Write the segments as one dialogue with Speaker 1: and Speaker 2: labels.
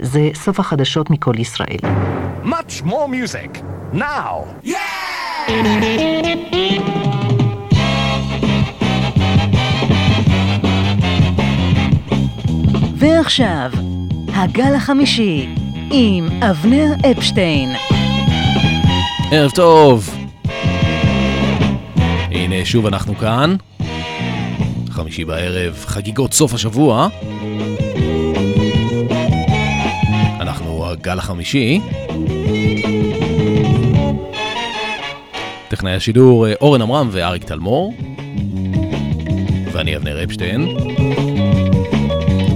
Speaker 1: זה סוף החדשות מכל ישראל.
Speaker 2: Much more music, now! Yeah!
Speaker 3: ועכשיו, הגל החמישי, עם אבנר אפשטיין.
Speaker 4: ערב טוב. הנה, שוב אנחנו כאן. חמישי בערב, חגיגות סוף השבוע. הגל החמישי. טכנאי השידור אה, אורן עמרם ואריק טלמור, ואני אבנר אפשטיין,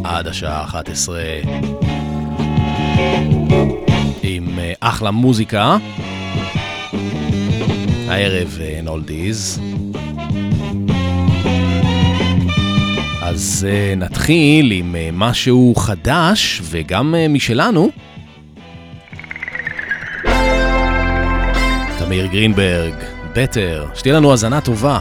Speaker 4: עד השעה 11 עם אה, אחלה מוזיקה, הערב אה, נולדיז. אז נתחיל עם משהו חדש וגם משלנו. מאיר גרינברג, בטר. שתהיה לנו האזנה טובה.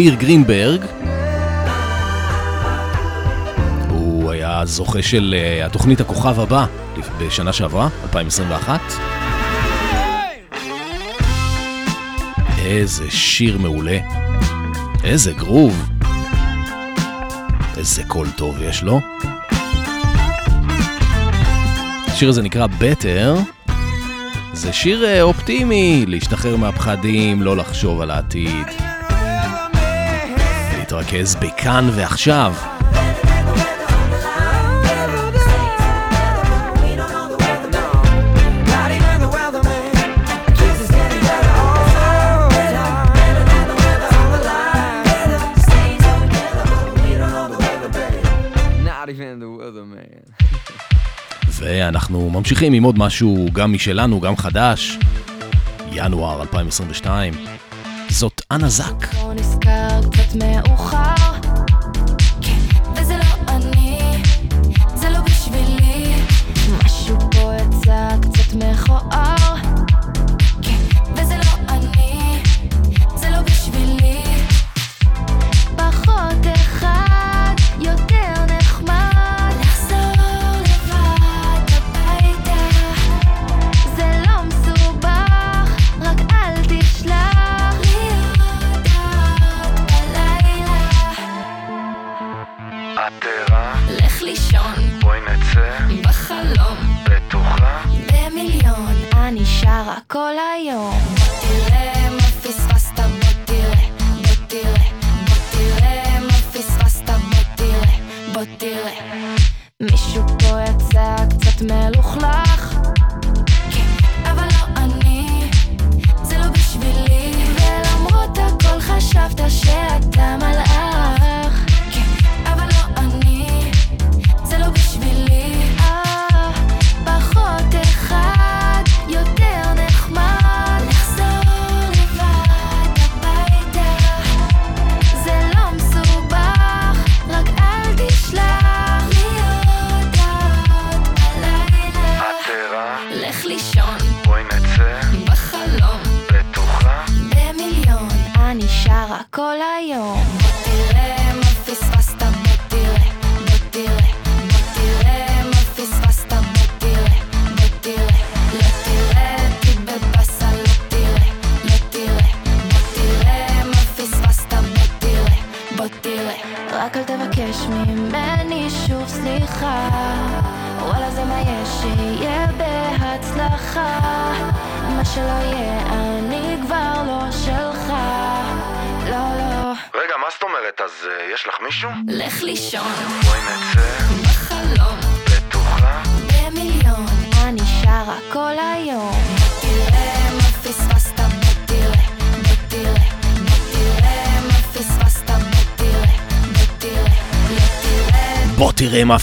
Speaker 4: אמיר גרינברג. הוא היה זוכה של uh, התוכנית הכוכב הבא בשנה שעברה, 2021. איזה שיר מעולה. איזה גרוב. איזה קול טוב יש לו. השיר הזה נקרא Better. זה שיר אה, אופטימי, להשתחרר מהפחדים, לא לחשוב על העתיד. להתרכז בכאן ועכשיו. ואנחנו ממשיכים עם עוד משהו גם משלנו, גם חדש. ינואר 2022. זאת אנה זק.
Speaker 5: קצת מאוחר.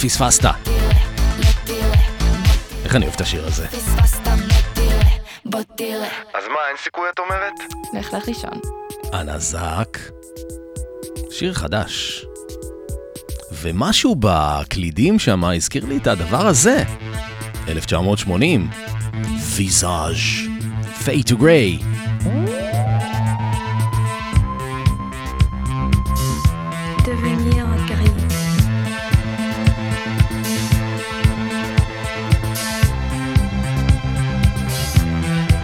Speaker 5: פספסת.
Speaker 6: איך אני אוהב את השיר הזה.
Speaker 2: אז מה, אין סיכוי את אומרת?
Speaker 5: לך לך לישון.
Speaker 6: אנה זק. שיר חדש. ומשהו בקלידים שם הזכיר לי את הדבר הזה. 1980, ויזאז', פיי טו גריי.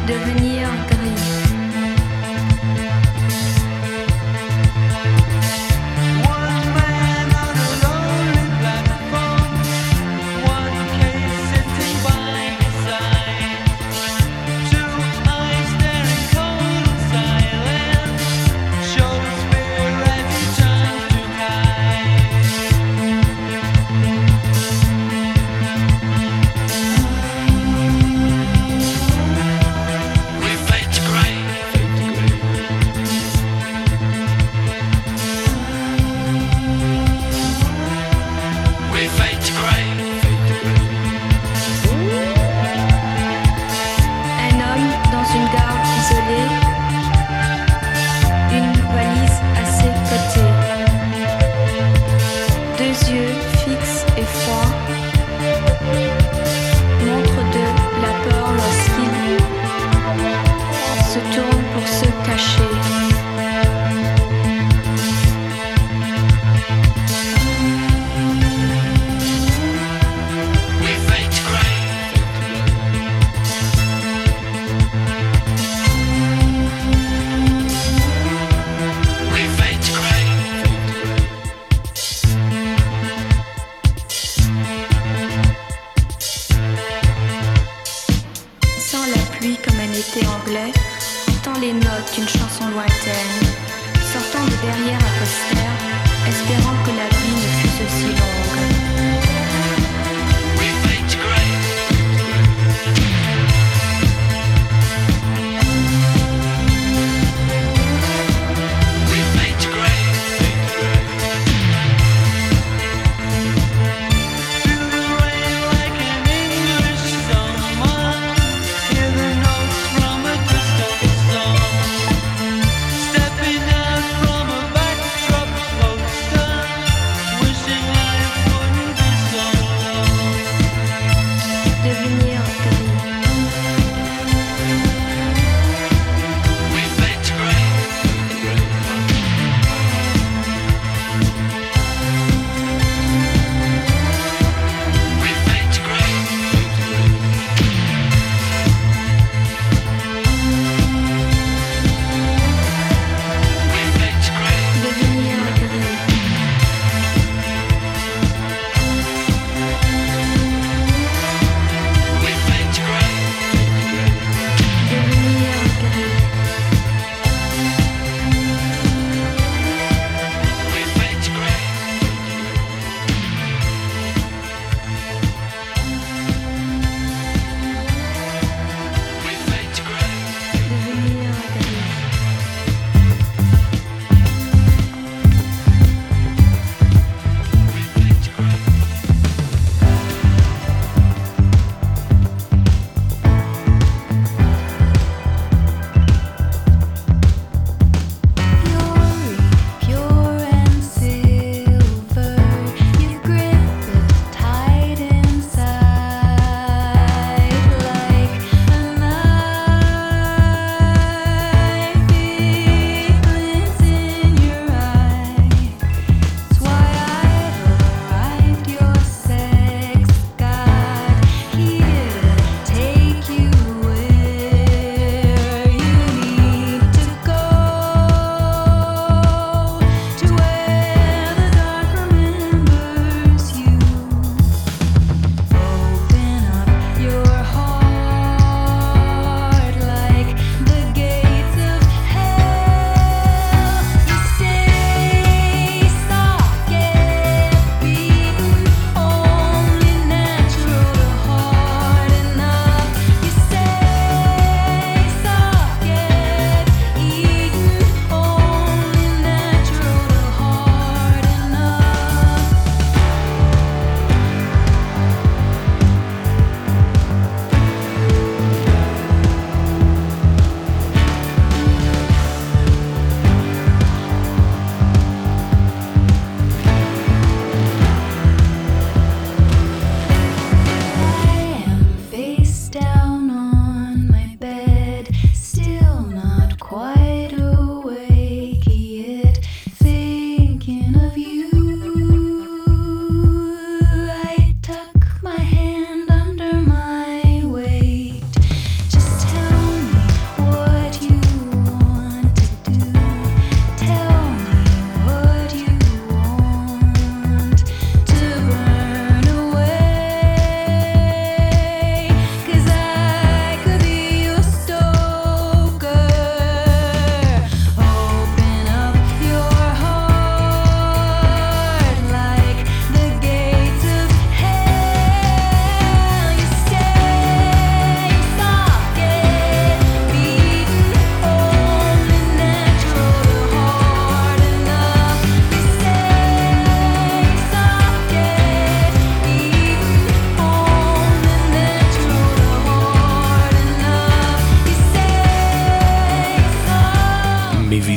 Speaker 7: devenir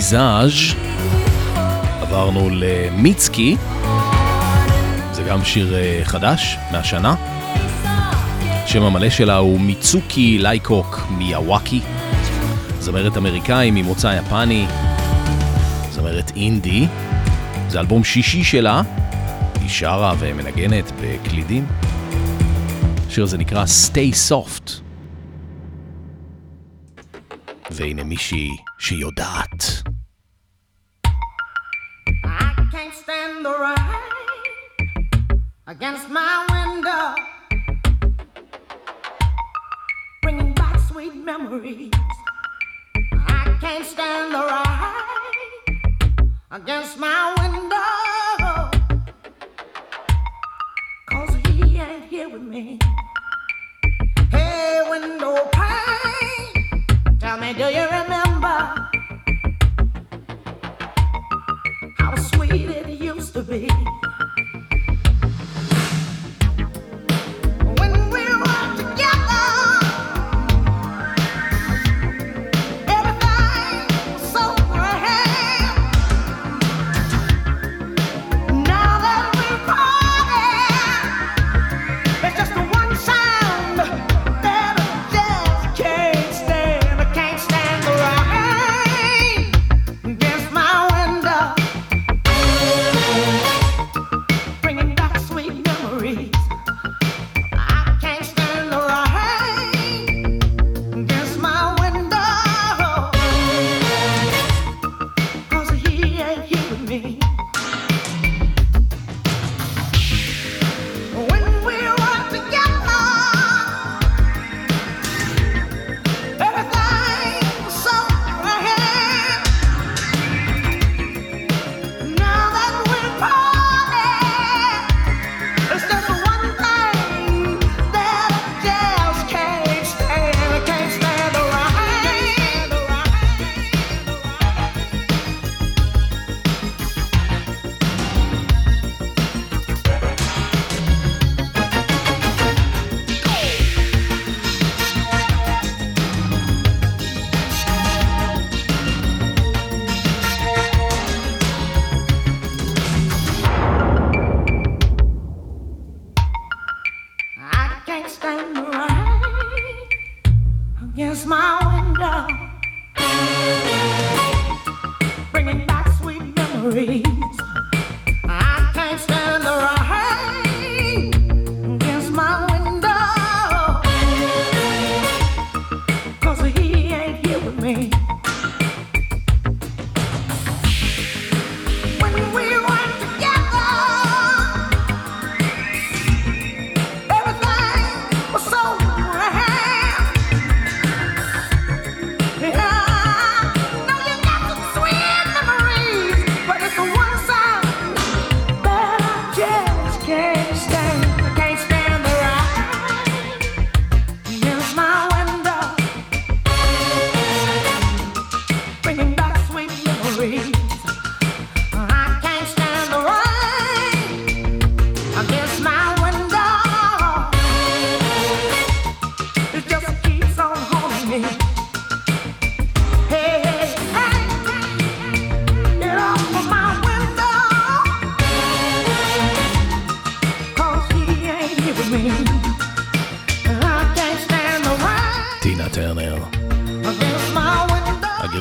Speaker 8: ויזאז', עברנו למיצקי, זה גם שיר אה, חדש מהשנה. השם המלא שלה הוא מיצוקי לייקוק מיאוואקי, זמרת אמריקאי ממוצא יפני, זמרת אינדי, זה אלבום שישי שלה, היא שרה ומנגנת בקלידים. השיר הזה נקרא Stay Soft. והנה מישהי שיודעת.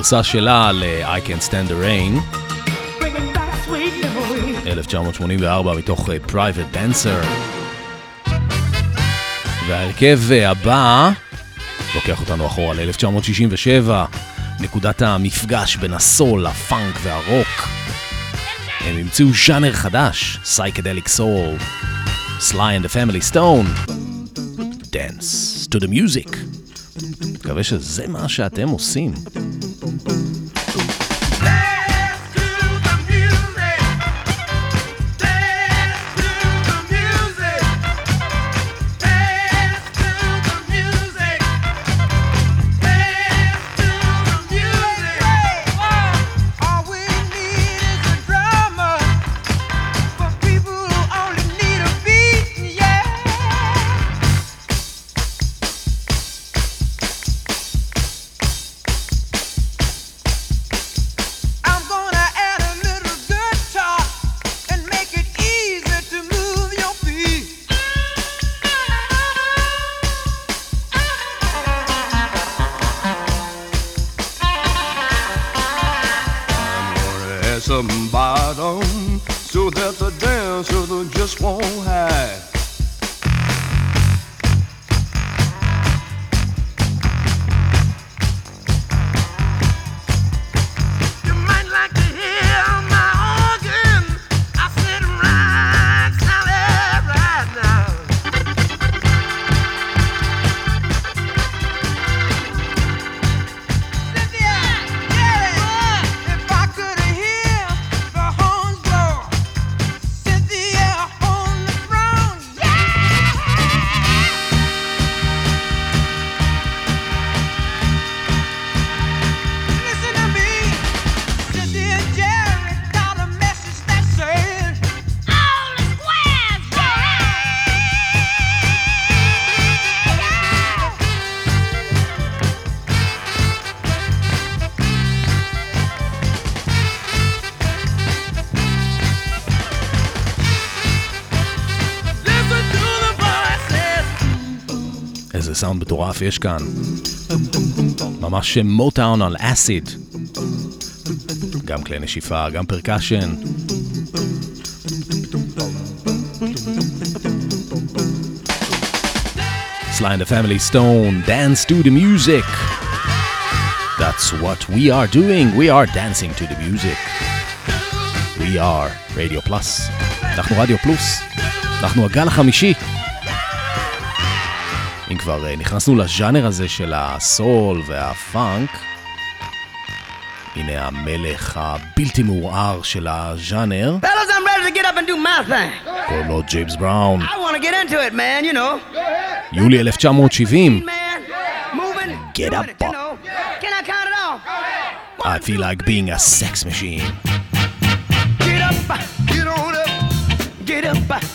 Speaker 8: הגרסה שלה ל-I Can't Stand the Rain. 1984 מתוך אה, Private Dancer. וההרכב אה, הבא לוקח אותנו אחורה ל-1967, נקודת המפגש בין הסול, הפאנק והרוק. הם המצאו ז'אנר חדש, סייקדליק סול. Sly and the Family Stone. Dance to the music. מקווה שזה מה שאתם עושים.
Speaker 4: Met. Mama Shem Motown on Acid. Gam kleine schifa, gam percussion. Slime the
Speaker 6: Family Stone, dance to the music. That's what we are doing. We are dancing to the music. We are Radio Plus. Nachnoor Radio Plus. Nachnoor Galachamishi. כבר אה, נכנסנו לז'אנר הזה של הסול והפאנק, הנה המלך הבלתי מעורער של הז'אנר. קוראים לו ג'יימס בראון. יולי 1970. Get up. Bob.
Speaker 9: Can I count it off?
Speaker 6: I feel like being a sex machine.
Speaker 9: Get up,
Speaker 10: get on up,
Speaker 9: get up.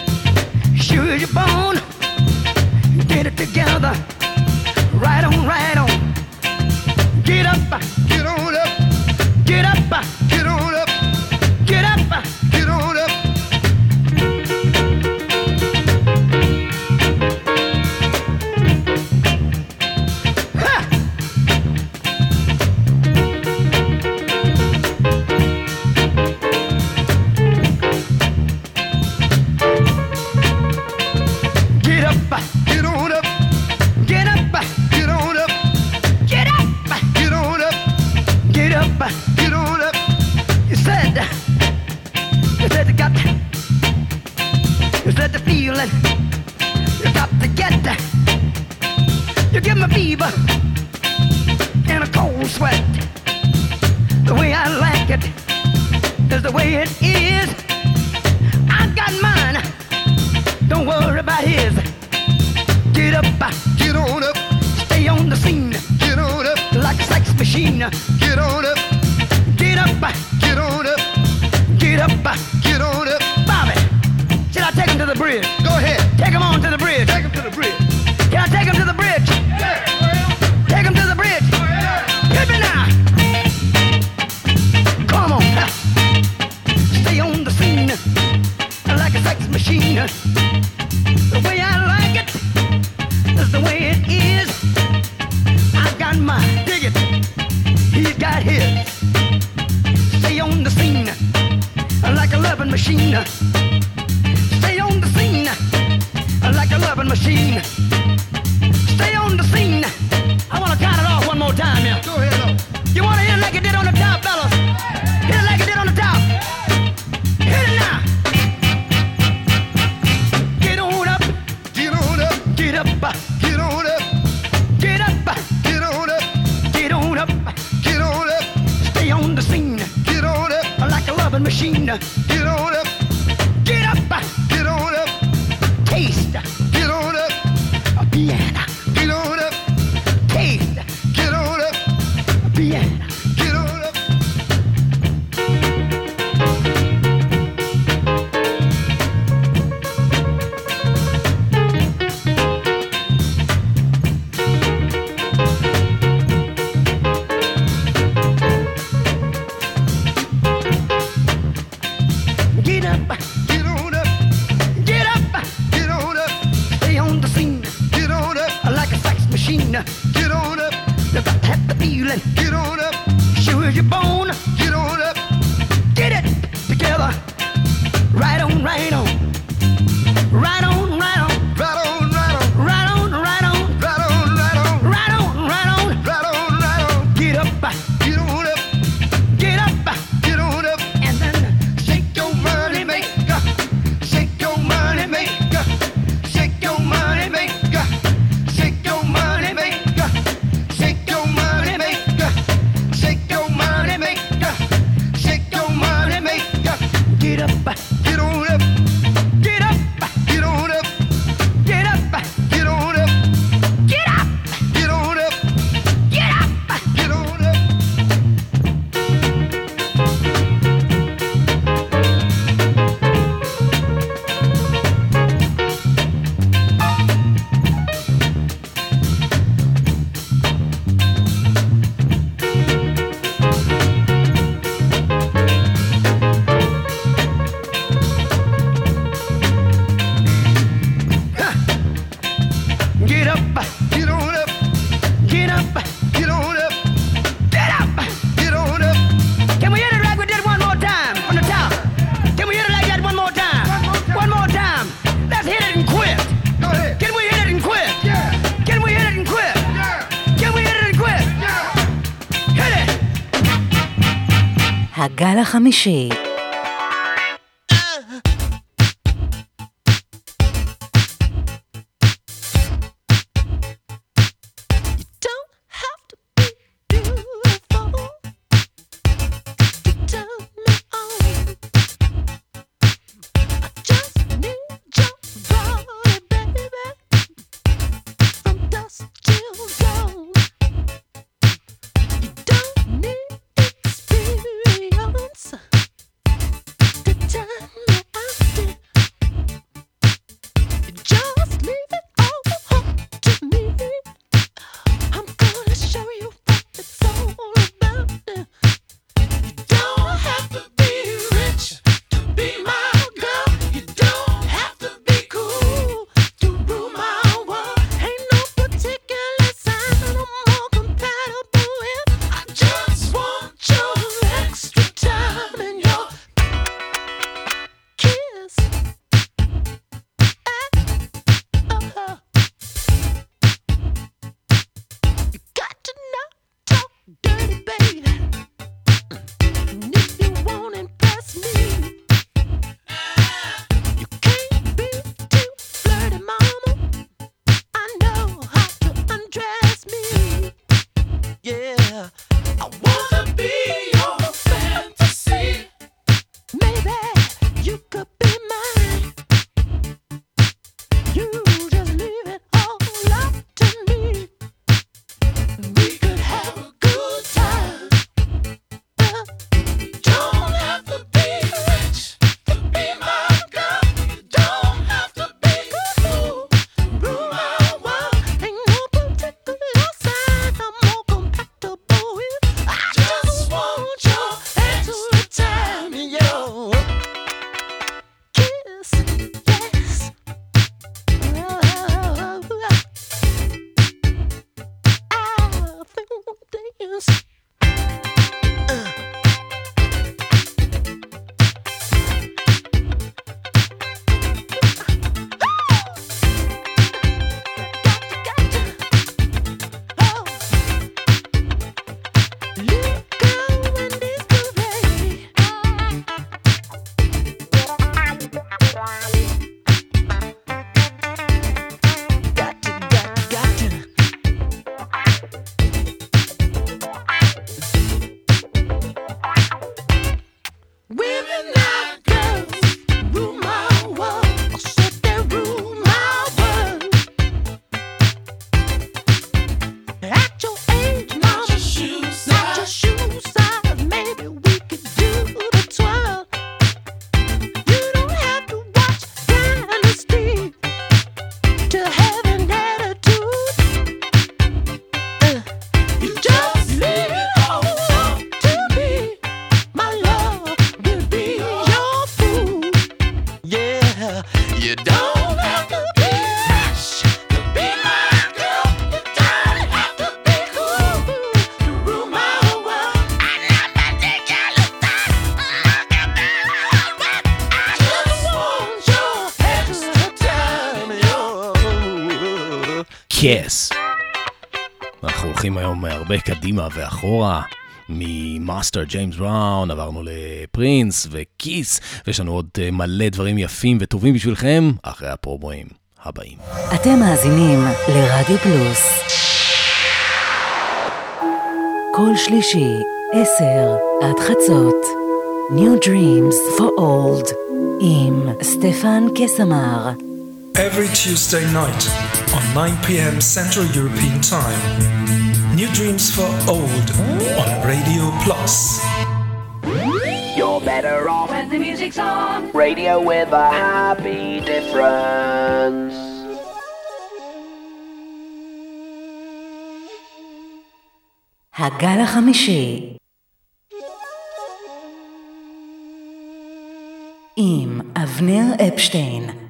Speaker 9: sure you're born. Get it together. Right on, right on. Get up,
Speaker 10: get on up,
Speaker 9: get up.
Speaker 11: הגל
Speaker 6: מאסטר, ג'יימס בראון, עברנו לפרינס ו Kiss, ויש לנו עוד אה, מלא דברים יפים וטובים בשבילכם אחרי הפרומואים הבאים.
Speaker 4: אתם מאזינים לרדיו פלוס. כל שלישי, עשר עד חצות. New Dreams for Old עם סטפן קסמר.
Speaker 12: Every Tuesday night on 9 p.m. Central European Time. New Dreams for Old on Radio Plus.
Speaker 13: You're better off when the music's on. Radio with a happy difference.
Speaker 4: הגל החמישי עם אבנר אפשטיין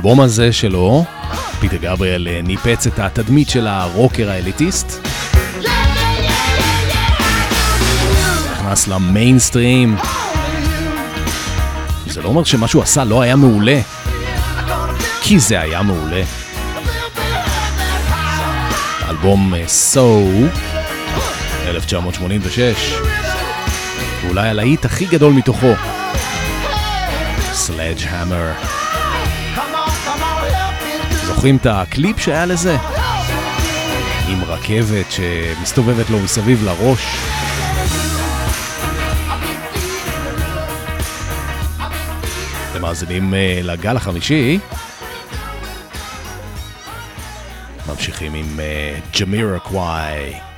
Speaker 6: האלבום הזה שלו, פיטר גבריאל אה, ניפץ את התדמית של הרוקר האליטיסט. נכנס למיינסטרים. זה לא אומר שמה שהוא עשה לא היה מעולה, כי זה היה מעולה. אלבום אה, So 1986, אולי הלהיט הכי גדול מתוכו, Sledgehammer. זוכרים את הקליפ שהיה לזה? עם רכבת שמסתובבת לו מסביב לראש. אתם מאזינים אה, לגל החמישי. ממשיכים עם אה,
Speaker 14: ג'מירוקוואי.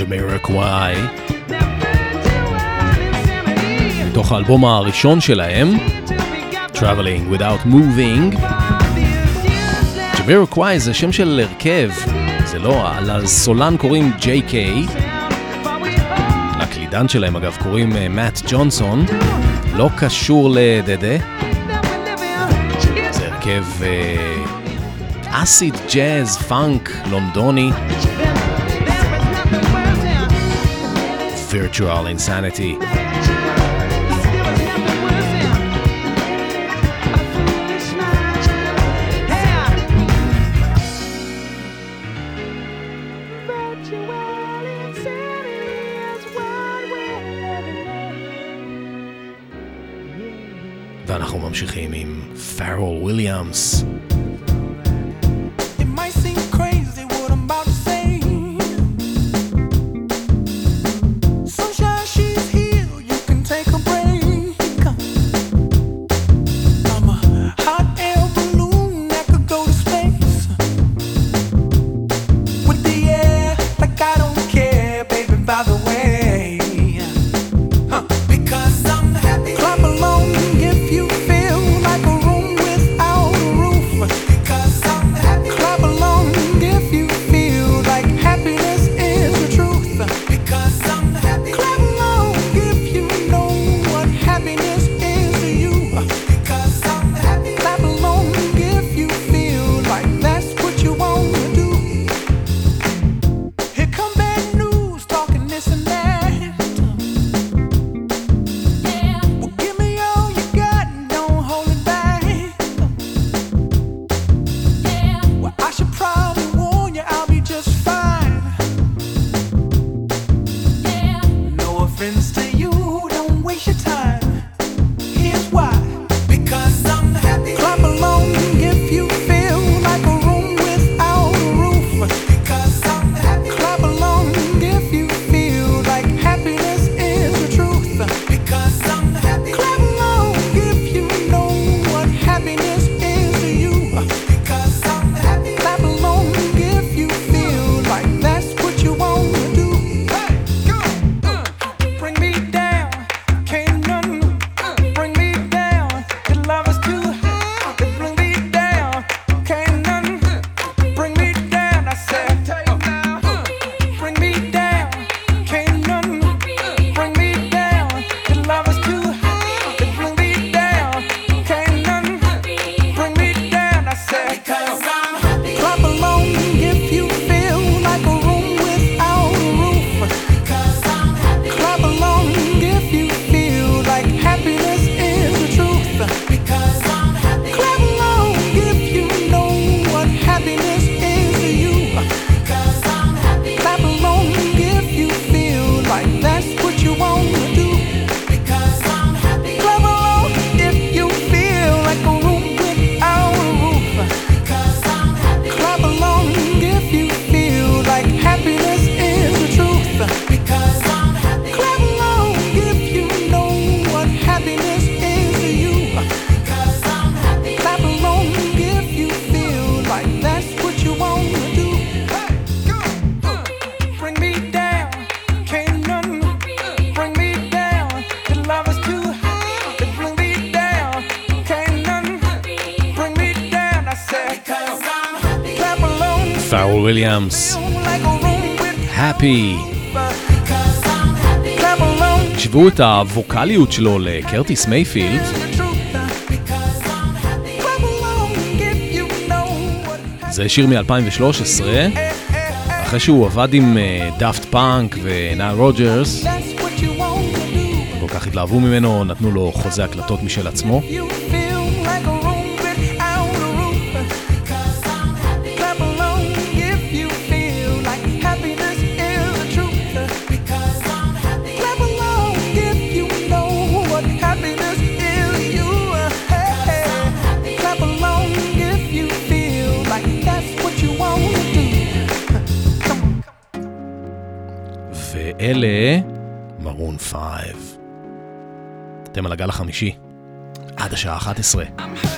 Speaker 15: ג'מיירקוואי. מתוך האלבום הראשון שלהם, Traveling Without Moving. ג'מיירקוואי זה שם של הרכב, זה לא, לסולן קוראים JK. לקלידן שלהם אגב קוראים אה, מאט ג'ונסון, לא קשור לדדה. זה הרכב אה, אסיד, ג'אז, פאנק, לונדוני. virtual insanity. ואנחנו ממשיכים עם פארל וויליאמס. וויליאמס. Happy. תשוו את הווקאליות שלו לקרטיס מייפילד. זה שיר מ-2013, אחרי שהוא עבד עם אה, דאפט פאנק ונייל רוג'רס. כל כך התלהבו ממנו, נתנו לו חוזה הקלטות משל עצמו. אתם על הגל החמישי, עד השעה 11.
Speaker 4: I'm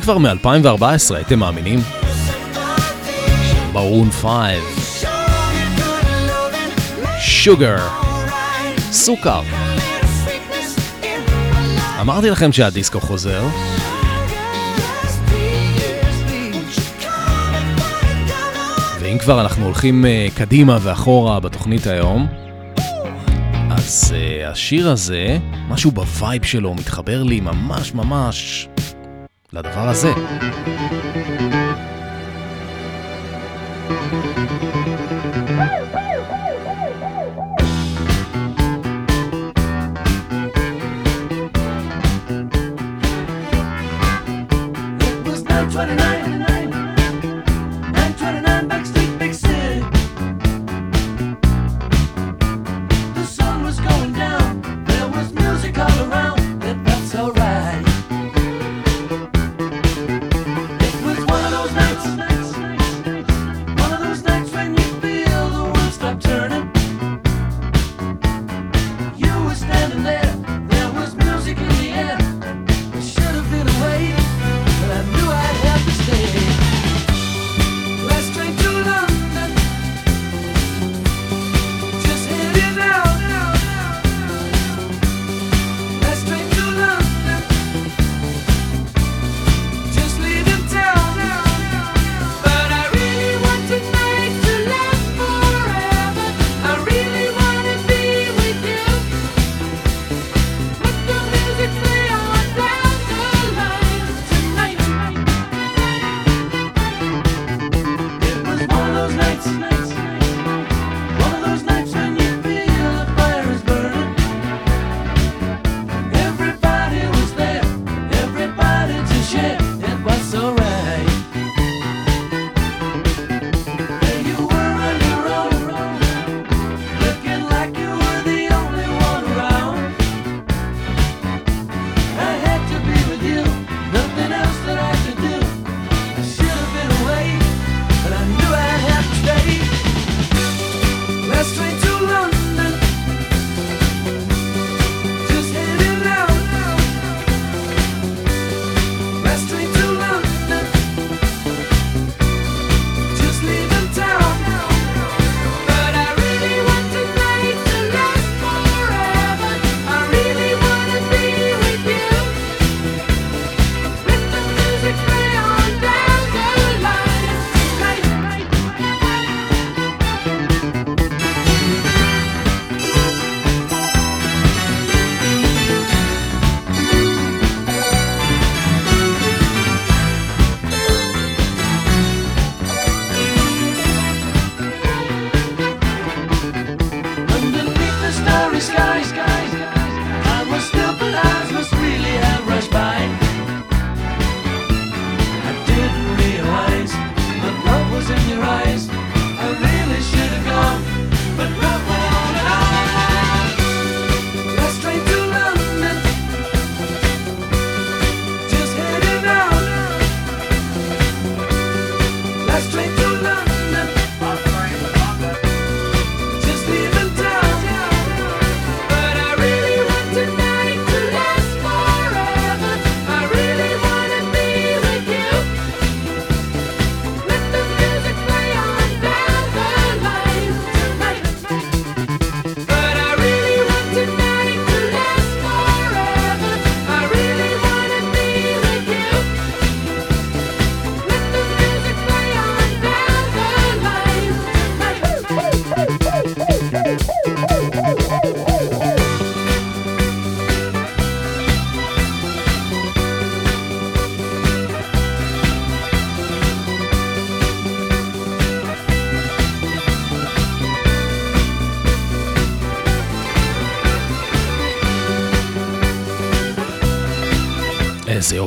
Speaker 6: כבר מ-2014, אתם מאמינים? מרון פייב. Sugar. סוכר. אמרתי לכם שהדיסקו חוזר. ואם כבר אנחנו הולכים אה, קדימה ואחורה בתוכנית היום, אז אה, השיר הזה, משהו בווייב שלו מתחבר לי ממש ממש לדבר הזה.
Speaker 14: thank you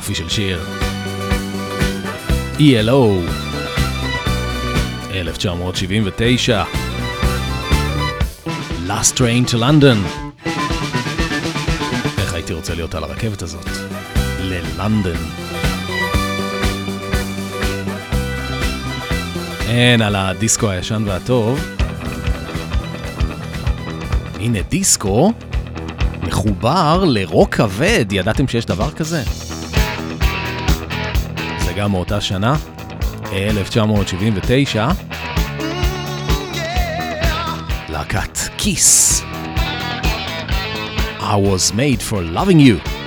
Speaker 6: יופי של שיר. ELO, 1979. Last Train to London. איך הייתי רוצה להיות על הרכבת הזאת? ללונדון. אין, על הדיסקו הישן והטוב. הנה דיסקו מחובר לרוק כבד, ידעתם שיש דבר כזה? גם מאותה שנה, 1979, להקת כיס. I was made for loving you.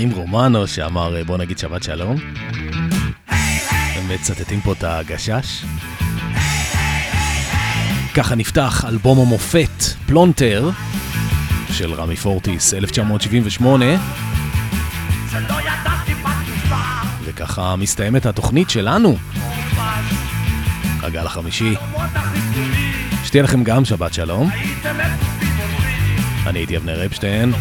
Speaker 6: חיים רומנו שאמר בוא נגיד שבת שלום. הם מצטטים פה את הגשש. ככה נפתח אלבום המופת, פלונטר, של רמי פורטיס, 1978. וככה מסתיימת התוכנית שלנו. הגל החמישי. שתהיה לכם גם שבת שלום. אני הייתי אבנר אפשטיין.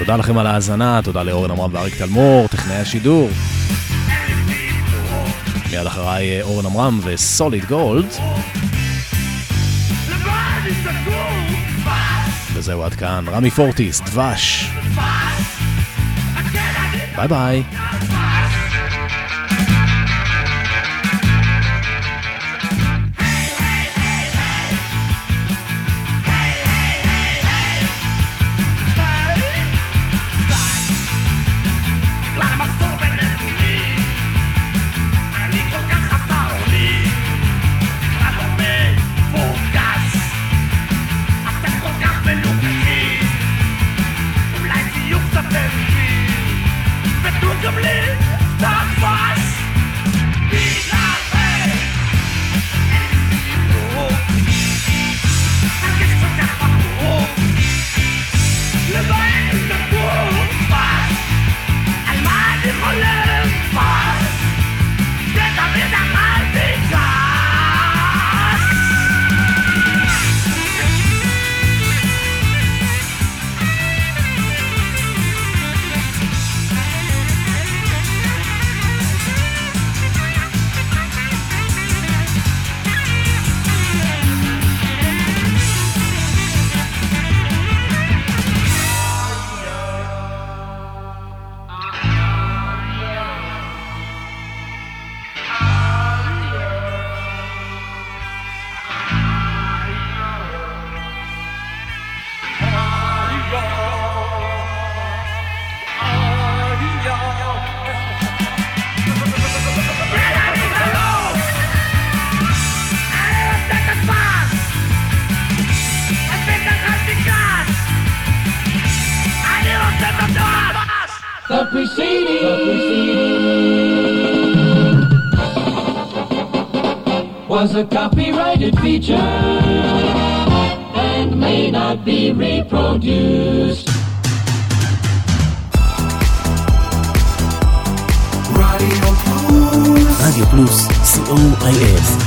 Speaker 6: תודה לכם על ההאזנה, תודה לאורן עמרם ואריק תלמור, טכנאי השידור. מיד אחריי אה, אורן עמרם ו Solid Gold. וזהו עד כאן, רמי פורטיס, דבש. ביי ביי.
Speaker 16: was a copyrighted feature and may not be reproduced.
Speaker 6: Radio Plus,
Speaker 11: Radio Plus, COIF.